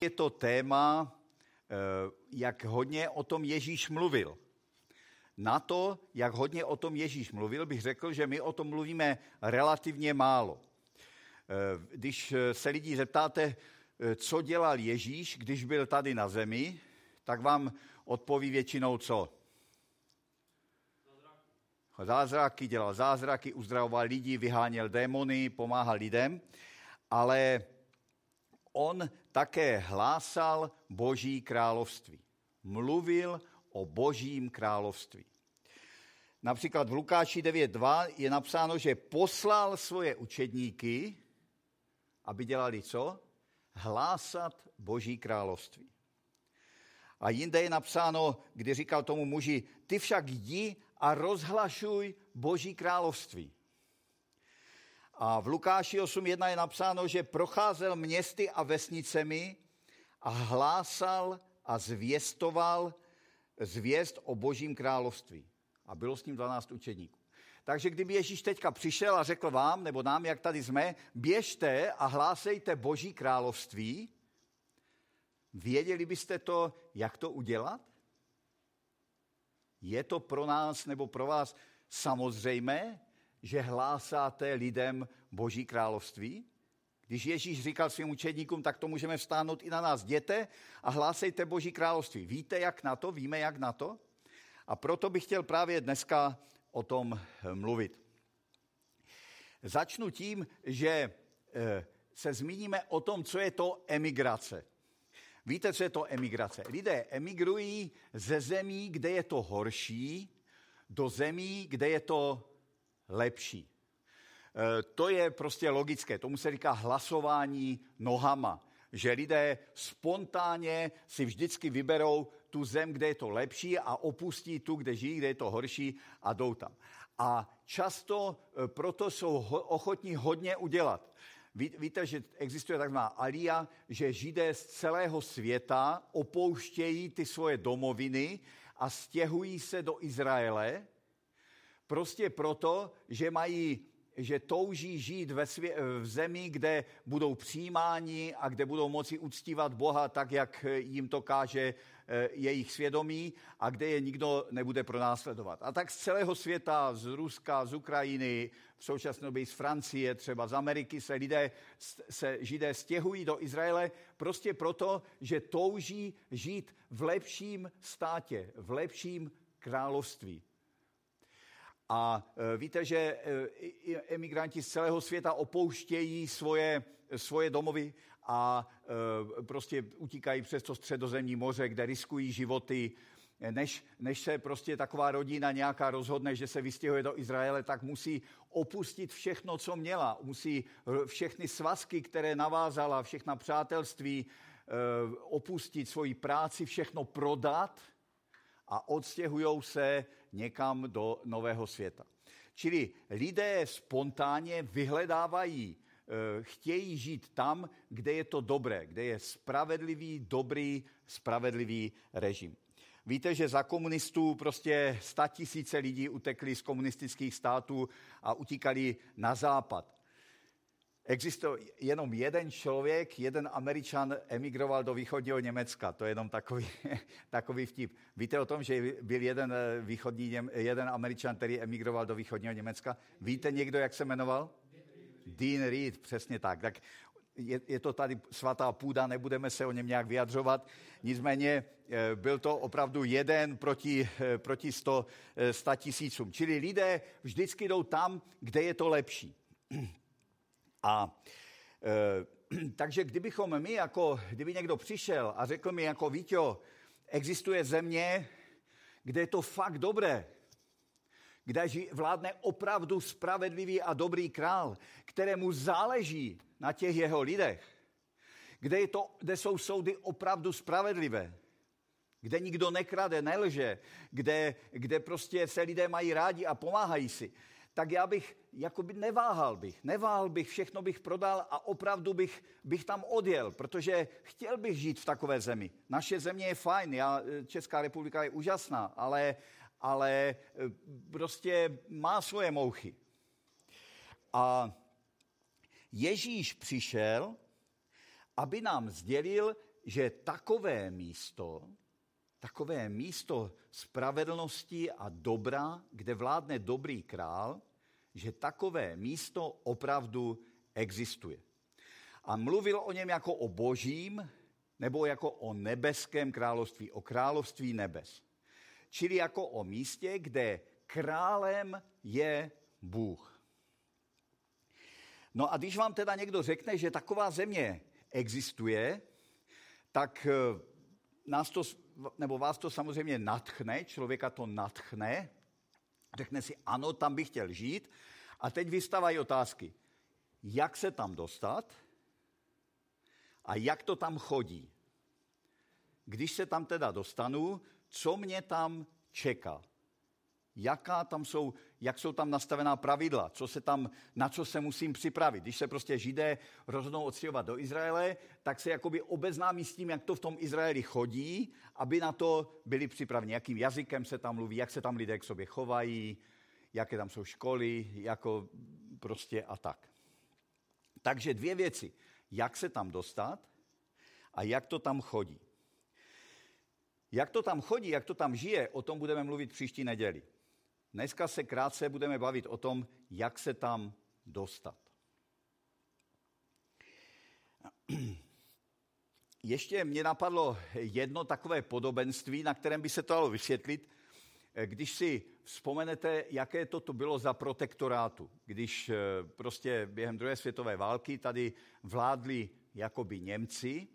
je to téma, eh, jak hodně o tom Ježíš mluvil. Na to, jak hodně o tom Ježíš mluvil, bych řekl, že my o tom mluvíme relativně málo. Eh, když se lidí zeptáte, eh, co dělal Ježíš, když byl tady na zemi, tak vám odpoví většinou co? Zázraky, dělal zázraky, uzdravoval lidi, vyháněl démony, pomáhal lidem, ale on také hlásal Boží království. Mluvil o Božím království. Například v Lukáši 9.2 je napsáno, že poslal svoje učedníky, aby dělali co? Hlásat Boží království. A jinde je napsáno, kdy říkal tomu muži, ty však jdi a rozhlašuj Boží království. A v Lukáši 8.1 je napsáno, že procházel městy a vesnicemi a hlásal a zvěstoval zvěst o božím království. A bylo s ním 12 učedníků. Takže kdyby Ježíš teďka přišel a řekl vám, nebo nám, jak tady jsme, běžte a hlásejte boží království, věděli byste to, jak to udělat? Je to pro nás nebo pro vás samozřejmé, že hlásáte lidem Boží království? Když Ježíš říkal svým učedníkům, tak to můžeme vstáhnout i na nás. Jděte a hlásejte Boží království. Víte, jak na to? Víme, jak na to? A proto bych chtěl právě dneska o tom mluvit. Začnu tím, že eh, se zmíníme o tom, co je to emigrace. Víte, co je to emigrace? Lidé emigrují ze zemí, kde je to horší, do zemí, kde je to lepší. E, to je prostě logické. Tomu se říká hlasování nohama. Že lidé spontánně si vždycky vyberou tu zem, kde je to lepší a opustí tu, kde žijí, kde je to horší a jdou tam. A často e, proto jsou ochotní hodně udělat. Víte, že existuje takzvaná alia, že židé z celého světa opouštějí ty svoje domoviny a stěhují se do Izraele, prostě proto, že mají že touží žít ve svě- v zemi, kde budou přijímáni a kde budou moci uctívat Boha tak, jak jim to káže eh, jejich svědomí a kde je nikdo nebude pronásledovat. A tak z celého světa, z Ruska, z Ukrajiny, v současné době z Francie, třeba z Ameriky se lidé, se židé stěhují do Izraele prostě proto, že touží žít v lepším státě, v lepším království. A e, víte, že e, emigranti z celého světa opouštějí svoje, svoje domovy a e, prostě utíkají přes to středozemní moře, kde riskují životy. Než, než se prostě taková rodina nějaká rozhodne, že se vystěhuje do Izraele, tak musí opustit všechno, co měla. Musí všechny svazky, které navázala, všechna přátelství, opustit svoji práci, všechno prodat – a odstěhují se někam do nového světa. Čili lidé spontánně vyhledávají, eh, chtějí žít tam, kde je to dobré, kde je spravedlivý, dobrý, spravedlivý režim. Víte, že za komunistů prostě sta tisíce lidí utekli z komunistických států a utíkali na západ. Existuje jenom jeden člověk, jeden američan emigroval do východního Německa. To je jenom takový, takový vtip. Víte o tom, že byl jeden, eh, východní, jeden američan, který emigroval do východního Německa? Víte někdo, jak se jmenoval? Dean Reed, přesně tak. Tak je, je to tady svatá půda, nebudeme se o něm nějak vyjadřovat. Nicméně eh, byl to opravdu jeden proti, eh, proti sto, sta tisícům. Čili lidé vždycky jdou tam, kde je to lepší. A e, takže kdybychom my, jako, kdyby někdo přišel a řekl mi jako Vítio, existuje země, kde je to fakt dobré, kde vládne opravdu spravedlivý a dobrý král, kterému záleží na těch jeho lidech, kde, je to, kde jsou soudy opravdu spravedlivé, kde nikdo nekrade, nelže, kde, kde prostě se lidé mají rádi a pomáhají si, tak já bych, jakoby neváhal bych, neváhal bych, všechno bych prodal a opravdu bych, bych tam odjel, protože chtěl bych žít v takové zemi. Naše země je fajn, já, Česká republika je úžasná, ale, ale e, prostě má svoje mouchy. A Ježíš přišel, aby nám sdělil, že takové místo, takové místo spravedlnosti a dobra, kde vládne dobrý král, že takové místo opravdu existuje. A mluvil o něm jako o božím, nebo jako o nebeském království, o království nebes. Čili jako o místě, kde králem je Bůh. No a když vám teda někdo řekne, že taková země existuje, tak eh, nás to, nebo vás to samozřejmě natchne, člověka to natchne, řekne si, ano, tam bych chtěl žít. A teď vystávají otázky, jak se tam dostat a jak to tam chodí. Když se tam teda dostanu, co mě tam čeká? Jaká tam jsou, jak jsou tam nastavená pravidla, co se tam, na co se musím připravit. Když se prostě židé rozhodnou odstěhovat do Izraele, tak se jakoby obeznámí s tím, jak to v tom Izraeli chodí, aby na to byli připraveni, jakým jazykem se tam mluví, jak se tam lidé k sobě chovají, jaké tam jsou školy, jako prostě a tak. Takže dvě věci. Jak se tam dostat a jak to tam chodí. Jak to tam chodí, jak to tam žije, o tom budeme mluvit příští neděli. Dneska se krátce budeme bavit o tom, jak se tam dostat. Ještě mě napadlo jedno takové podobenství, na kterém by se to dalo vysvětlit, když si vzpomenete, jaké to tu bylo za protektorátu, když eh, prostě během druhé světové války tady vládli jakoby Němci,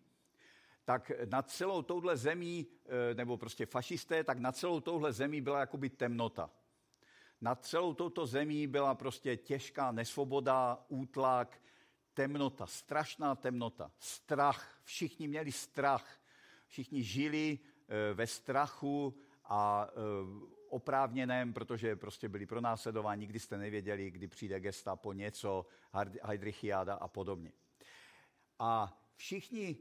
tak nad celou touhle zemí, eh, nebo prostě fašisté, tak nad celou touhle zemí byla jakoby temnota. Nad celou touto zemí byla prostě těžká nesvoboda, útlak, temnota, strašná temnota, strach. Všichni měli strach. Všichni žili eh, ve strachu a eh, oprávněném, protože prostě byli pronásledováni, nikdy jste nevěděli, kdy přijde gestapo, něco, Heidrichiáda a podobně. A všichni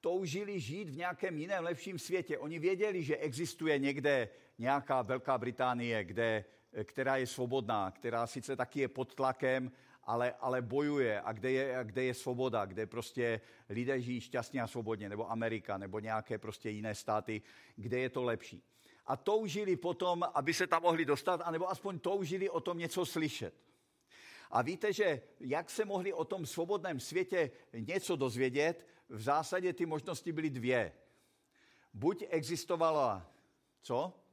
toužili žít v nějakém jiném lepším světě. Oni věděli, že existuje někde nějaká Velká Británie, kde, která je svobodná, která sice taky je pod tlakem, ale, ale bojuje a kde je, kde je svoboda, kde prostě lidé žijí šťastně a svobodně, nebo Amerika, nebo nějaké prostě jiné státy, kde je to lepší. A toužili potom, aby se tam mohli dostat, anebo aspoň toužili o tom něco slyšet. A víte, že jak se mohli o tom svobodném světě něco dozvědět, v zásadě ty možnosti byly dvě. Buď existovala, co?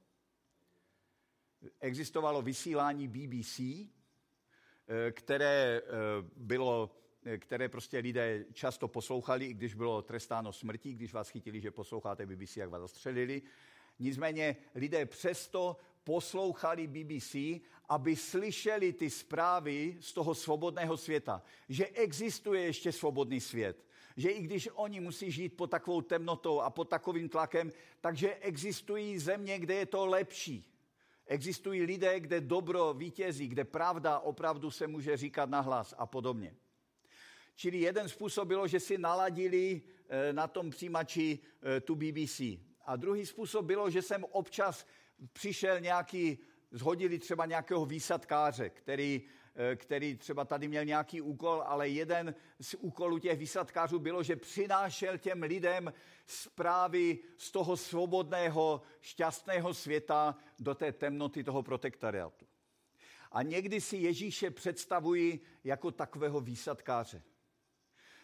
Existovalo vysílání BBC, eh, které eh, bylo eh, které prostě lidé často poslouchali, i když bylo trestáno smrtí, když vás chytili, že posloucháte BBC, jak vás zastřelili. Nicméně lidé přesto poslouchali BBC, aby slyšeli ty zprávy z toho svobodného světa, že existuje ještě svobodný svět, že i když oni musí žít pod takovou temnotou a pod takovým tlakem, takže existují země, kde je to lepší. Existují lidé, kde dobro vítězí, kde pravda opravdu se může říkat nahlas a podobně. Čili jeden způsob bylo, že si naladili eh, na tom přijímači eh, tu BBC. A druhý způsob bylo, že jsem občas přišel nějaký, zhodili třeba nějakého výsadkáře, který, který třeba tady měl nějaký úkol, ale jeden z úkolů těch výsadkářů bylo, že přinášel těm lidem zprávy z toho svobodného, šťastného světa do té temnoty toho protektoriátu. A někdy si Ježíše představuji jako takového výsadkáře.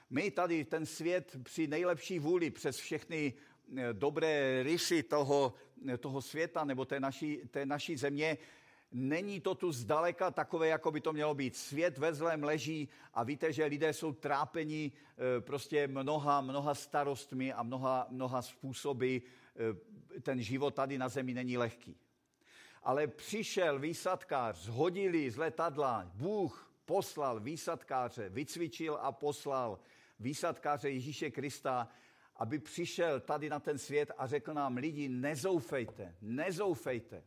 My tady ten svět při nejlepší vůli přes všechny Eh, dobré rysy toho, eh, toho světa nebo té naší, té naší země, není to tu zdaleka takové, jako by to mělo být. Svět ve zlém leží a víte, že lidé jsou trápeni eh, prostě mnoha, mnoha starostmi a mnoha, mnoha způsoby. Ten život tady na zemi není lehký. Ale přišel výsadkář, zhodili z letadla, Bůh poslal výsadkáře, vycvičil a poslal výsadkáře Ježíše Krista, aby přišel tady na ten svět a řekl nám, lidi, nezoufejte, nezoufejte.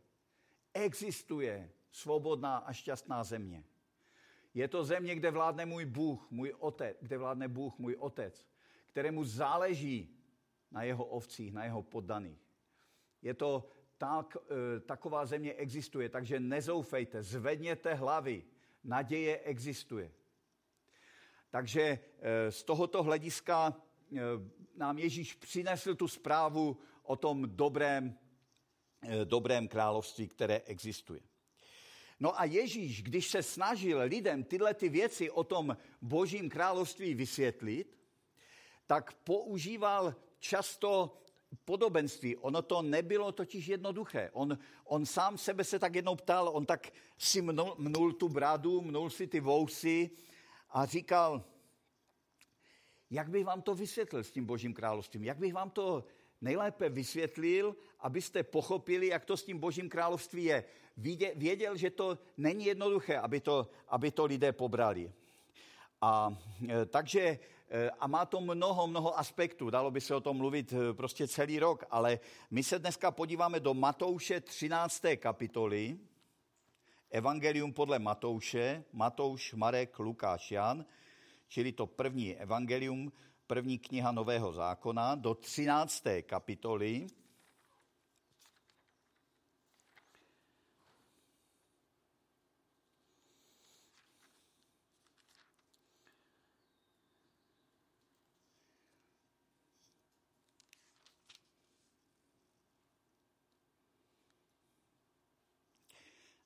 Existuje svobodná a šťastná země. Je to země, kde vládne můj Bůh, můj otec, kde vládne Bůh, můj otec, kterému záleží na jeho ovcích, na jeho poddaných. Je to tak, e, taková země existuje, takže nezoufejte, zvedněte hlavy, naděje existuje. Takže e, z tohoto hlediska nám Ježíš přinesl tu zprávu o tom dobrém, dobrém království, které existuje. No a Ježíš, když se snažil lidem tyhle ty věci o tom božím království vysvětlit, tak používal často podobenství. Ono to nebylo totiž jednoduché. On, on sám sebe se tak jednou ptal, on tak si mnul, mnul tu bradu, mnul si ty vousy a říkal, jak bych vám to vysvětlil s tím božím královstvím? Jak bych vám to nejlépe vysvětlil, abyste pochopili, jak to s tím božím království je. Věděl, že to není jednoduché, aby to, aby to lidé pobrali. A e, takže, e, a má to mnoho, mnoho aspektů, dalo by se o tom mluvit e, prostě celý rok, ale my se dneska podíváme do Matouše 13. kapitoly, Evangelium podle Matouše, Matouš, Marek, Lukáš, Jan, čili to první evangelium, první kniha Nového zákona, do 13. kapitoly.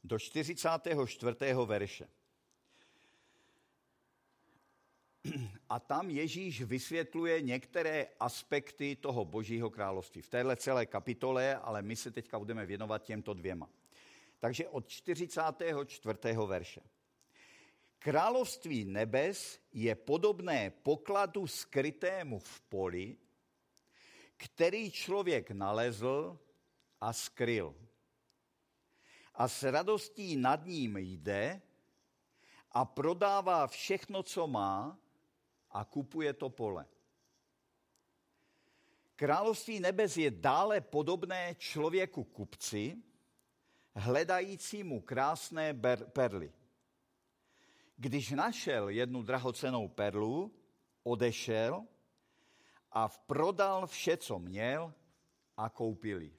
do 44. verše. A tam Ježíš vysvětluje některé aspekty toho božího království. V téhle celé kapitole, ale my se teďka budeme věnovat těmto dvěma. Takže od 44. verše. Království nebes je podobné pokladu skrytému v poli, který člověk nalezl a skryl. A s radostí nad ním jde a prodává všechno, co má, a kupuje to pole. Království nebes je dále podobné člověku kupci, hledajícímu krásné perly. Když našel jednu drahocenou perlu, odešel a prodal vše, co měl a koupili.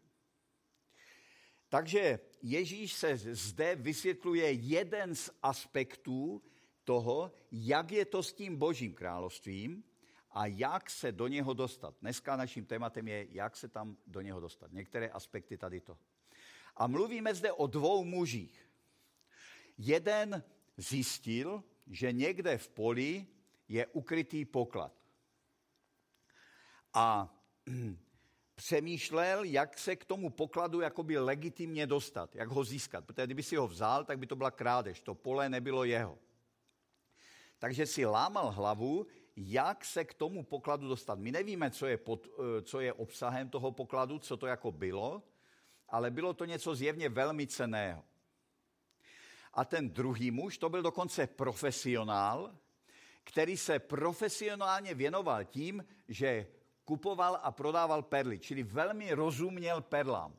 Takže Ježíš se zde vysvětluje jeden z aspektů toho, jak je to s tím božím královstvím a jak se do něho dostat. Dneska naším tématem je, jak se tam do něho dostat. Některé aspekty tady to. A mluvíme zde o dvou mužích. Jeden zjistil, že někde v poli je ukrytý poklad. A přemýšlel, jak se k tomu pokladu jakoby legitimně dostat, jak ho získat. Protože kdyby si ho vzal, tak by to byla krádež. To pole nebylo jeho. Takže si lámal hlavu, jak se k tomu pokladu dostat. My nevíme, co je, pod, eh, co je obsahem toho pokladu, co to jako bylo, ale bylo to něco zjevně velmi ceného. A ten druhý muž, to byl dokonce profesionál, který se profesionálně věnoval tím, že kupoval a prodával perly, čili velmi rozuměl perlám.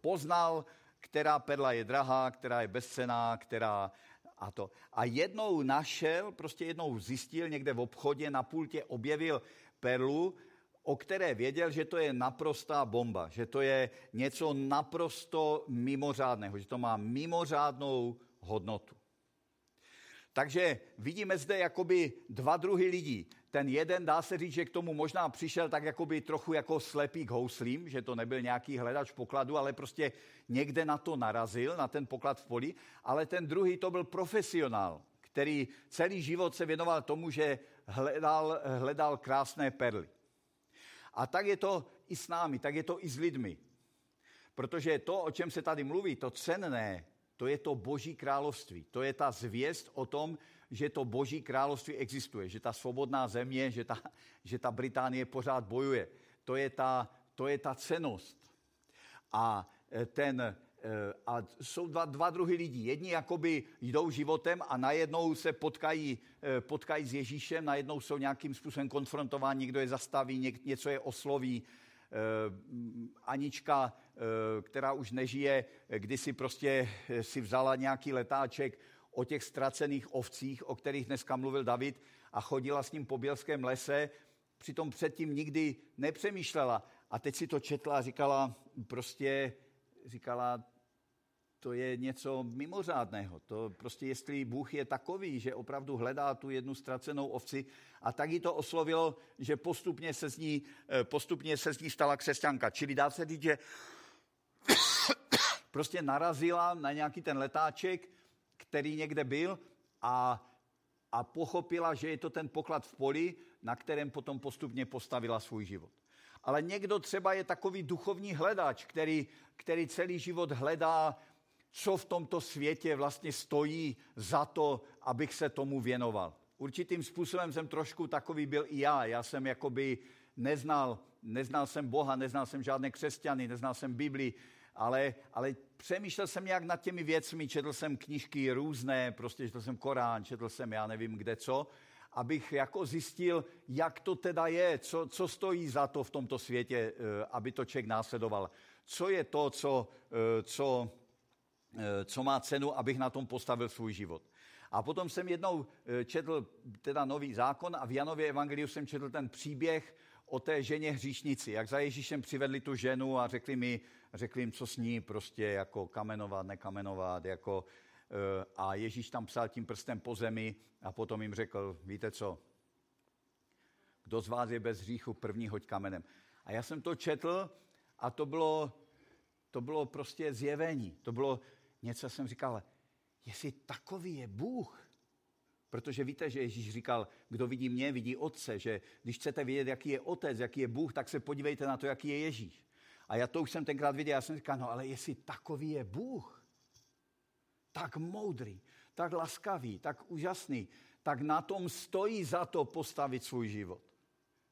Poznal, která perla je drahá, která je bezcená, která a to. A jednou našel, prostě jednou zjistil někde v obchodě, na pultě objevil perlu, o které věděl, že to je naprostá bomba, že to je něco naprosto mimořádného, že to má mimořádnou hodnotu. Takže vidíme zde jakoby dva druhy lidí. Ten jeden, dá se říct, že k tomu možná přišel tak jakoby trochu jako slepý k houslím, že to nebyl nějaký hledač pokladu, ale prostě někde na to narazil, na ten poklad v poli. Ale ten druhý to byl profesionál, který celý život se věnoval tomu, že hledal, hledal krásné perly. A tak je to i s námi, tak je to i s lidmi. Protože to, o čem se tady mluví, to cenné, to je to boží království. To je ta zvěst o tom, že to boží království existuje, že ta svobodná země, že ta, že ta Británie pořád bojuje. To je ta, to je ta cenost. A, e, ten, e, a jsou dva, dva druhy lidí. Jedni jakoby jdou životem a najednou se potkají, e, potkají s Ježíšem, najednou jsou nějakým způsobem konfrontováni, někdo je zastaví, něco je osloví, Eh, Anička, eh, která už nežije, kdysi prostě si vzala nějaký letáček o těch ztracených ovcích, o kterých dneska mluvil David, a chodila s ním po Bělském lese, přitom předtím nikdy nepřemýšlela. A teď si to četla a říkala, prostě říkala, to je něco mimořádného. To prostě, jestli Bůh je takový, že opravdu hledá tu jednu ztracenou ovci a tak ji to oslovilo, že postupně se z ní, eh, postupně se z ní stala křesťanka. Čili dá se říct, že prostě narazila na nějaký ten letáček, který někde byl a, a pochopila, že je to ten poklad v poli, na kterém potom postupně postavila svůj život. Ale někdo třeba je takový duchovní hledač, který, který celý život hledá, co v tomto světě vlastně stojí za to, abych se tomu věnoval. Určitým způsobem jsem trošku takový byl i já. Já jsem jakoby neznal, neznal jsem Boha, neznal jsem žádné křesťany, neznal jsem Bibli, ale, ale přemýšlel jsem nějak nad těmi věcmi, četl jsem knížky různé, prostě četl jsem Korán, četl jsem já nevím kde co, abych jako zjistil, jak to teda je, co, co stojí za to v tomto světě, eh, aby to člověk následoval. Co je to, co, eh, co, co má cenu, abych na tom postavil svůj život. A potom jsem jednou četl teda nový zákon a v Janově evangeliu jsem četl ten příběh o té ženě hříšnici, jak za Ježíšem přivedli tu ženu a řekli mi, řekli jim, co s ní, prostě jako kamenovat, nekamenovat, jako, eh, a Ježíš tam psal tím prstem po zemi a potom jim řekl, víte co, kdo z vás je bez hříchu, první hoď kamenem. A já jsem to četl a to bylo, to bylo prostě zjevení. To bylo něco, jsem říkal, jestli takový je Bůh, Protože víte, že Ježíš říkal, kdo vidí mě, vidí Otce, že když chcete vědět, jaký je Otec, jaký je Bůh, tak se podívejte na to, jaký je Ježíš. A já to už jsem tenkrát viděl, já jsem říkal, no ale jestli takový je Bůh, tak moudrý, tak laskavý, tak úžasný, tak na tom stojí za to postavit svůj život.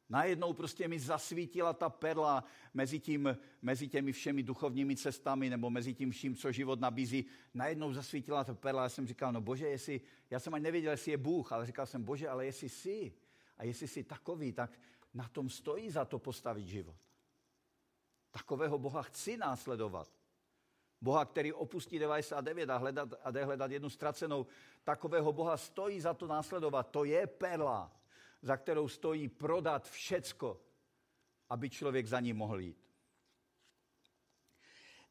Najednou prostě mi zasvítila ta perla mezi, tím, mezi těmi všemi duchovními cestami nebo mezi tím vším, co život nabízí. Najednou zasvítila ta perla a jsem říkal, no bože, jestli, já jsem ani nevěděl, jestli je Bůh, ale říkal jsem, bože, ale jestli jsi a jestli jsi takový, tak na tom stojí za to postavit život. Takového Boha chci následovat. Boha, který opustí 99 a, hledat, a jde hledat jednu ztracenou, takového Boha stojí za to následovat. To je perla za kterou stojí prodat všecko, aby člověk za ní mohl jít.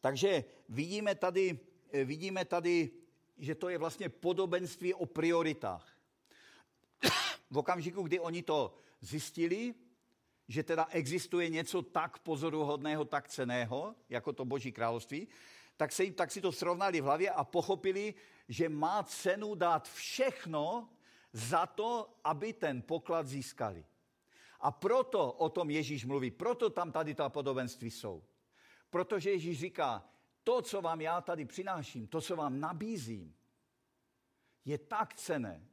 Takže vidíme tady, vidíme tady, že to je vlastně podobenství o prioritách. V okamžiku, kdy oni to zjistili, že teda existuje něco tak pozoruhodného, tak ceného, jako to Boží království, tak, se jim, tak si to srovnali v hlavě a pochopili, že má cenu dát všechno, za to, aby ten poklad získali. A proto o tom Ježíš mluví, proto tam tady ta podobenství jsou. Protože Ježíš říká, to, co vám já tady přináším, to, co vám nabízím, je tak cené,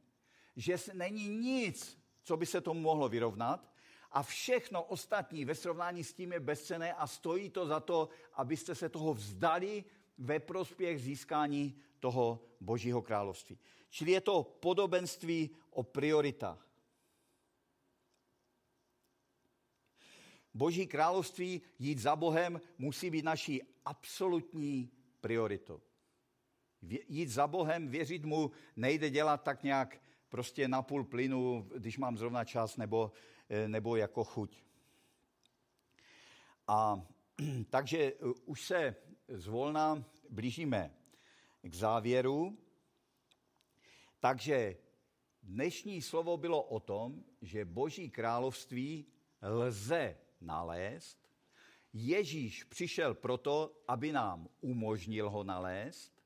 že není nic, co by se tomu mohlo vyrovnat a všechno ostatní ve srovnání s tím je bezcené a stojí to za to, abyste se toho vzdali ve prospěch získání toho Božího království. Čili je to podobenství o prioritách. Boží království, jít za Bohem, musí být naší absolutní prioritou. Jít za Bohem, věřit mu, nejde dělat tak nějak prostě na půl plynu, když mám zrovna čas, nebo, eh, nebo jako chuť. A takže eh, už se zvolna blížíme k závěru. Takže dnešní slovo bylo o tom, že Boží království lze nalézt. Ježíš přišel proto, aby nám umožnil ho nalézt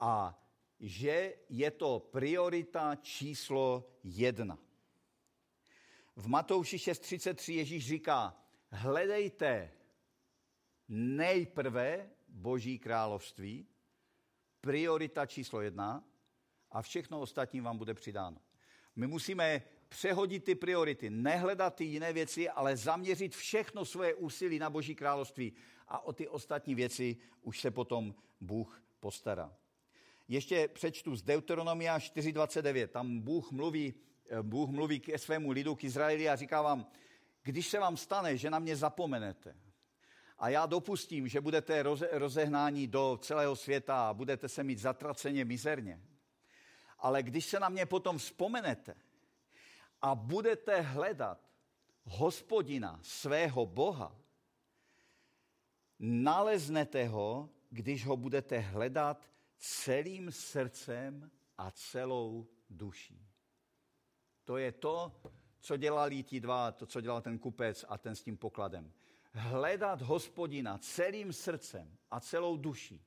a že je to priorita číslo jedna. V Matouši 6.33 Ježíš říká, hledejte nejprve Boží království, priorita číslo jedna, a všechno ostatní vám bude přidáno. My musíme přehodit ty priority, nehledat ty jiné věci, ale zaměřit všechno svoje úsilí na Boží království a o ty ostatní věci už se potom Bůh postará. Ještě přečtu z Deuteronomia 4.29. Tam Bůh mluví, eh, Bůh mluví ke svému lidu, k Izraeli a říká vám, když se vám stane, že na mě zapomenete a já dopustím, že budete rozehnáni do celého světa a budete se mít zatraceně mizerně, ale když se na mě potom vzpomenete a budete hledat hospodina, svého Boha, naleznete ho, když ho budete hledat celým srdcem a celou duší. To je to, co dělali ti dva, to, co dělal ten kupec a ten s tím pokladem. Hledat hospodina celým srdcem a celou duší.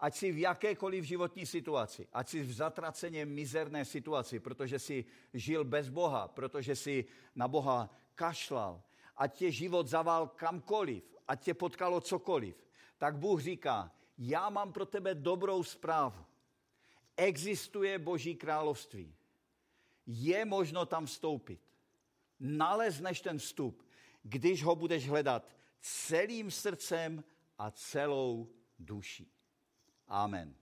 Ať si v jakékoliv životní situaci, ať si v zatraceně mizerné situaci, protože si žil bez Boha, protože si na Boha kašlal, ať tě život zavál kamkoliv, ať tě potkalo cokoliv, tak Bůh říká, já mám pro tebe dobrou zprávu. Existuje Boží království. Je možno tam vstoupit. Nalezneš ten vstup, když ho budeš hledat celým srdcem a celou duší. Amen.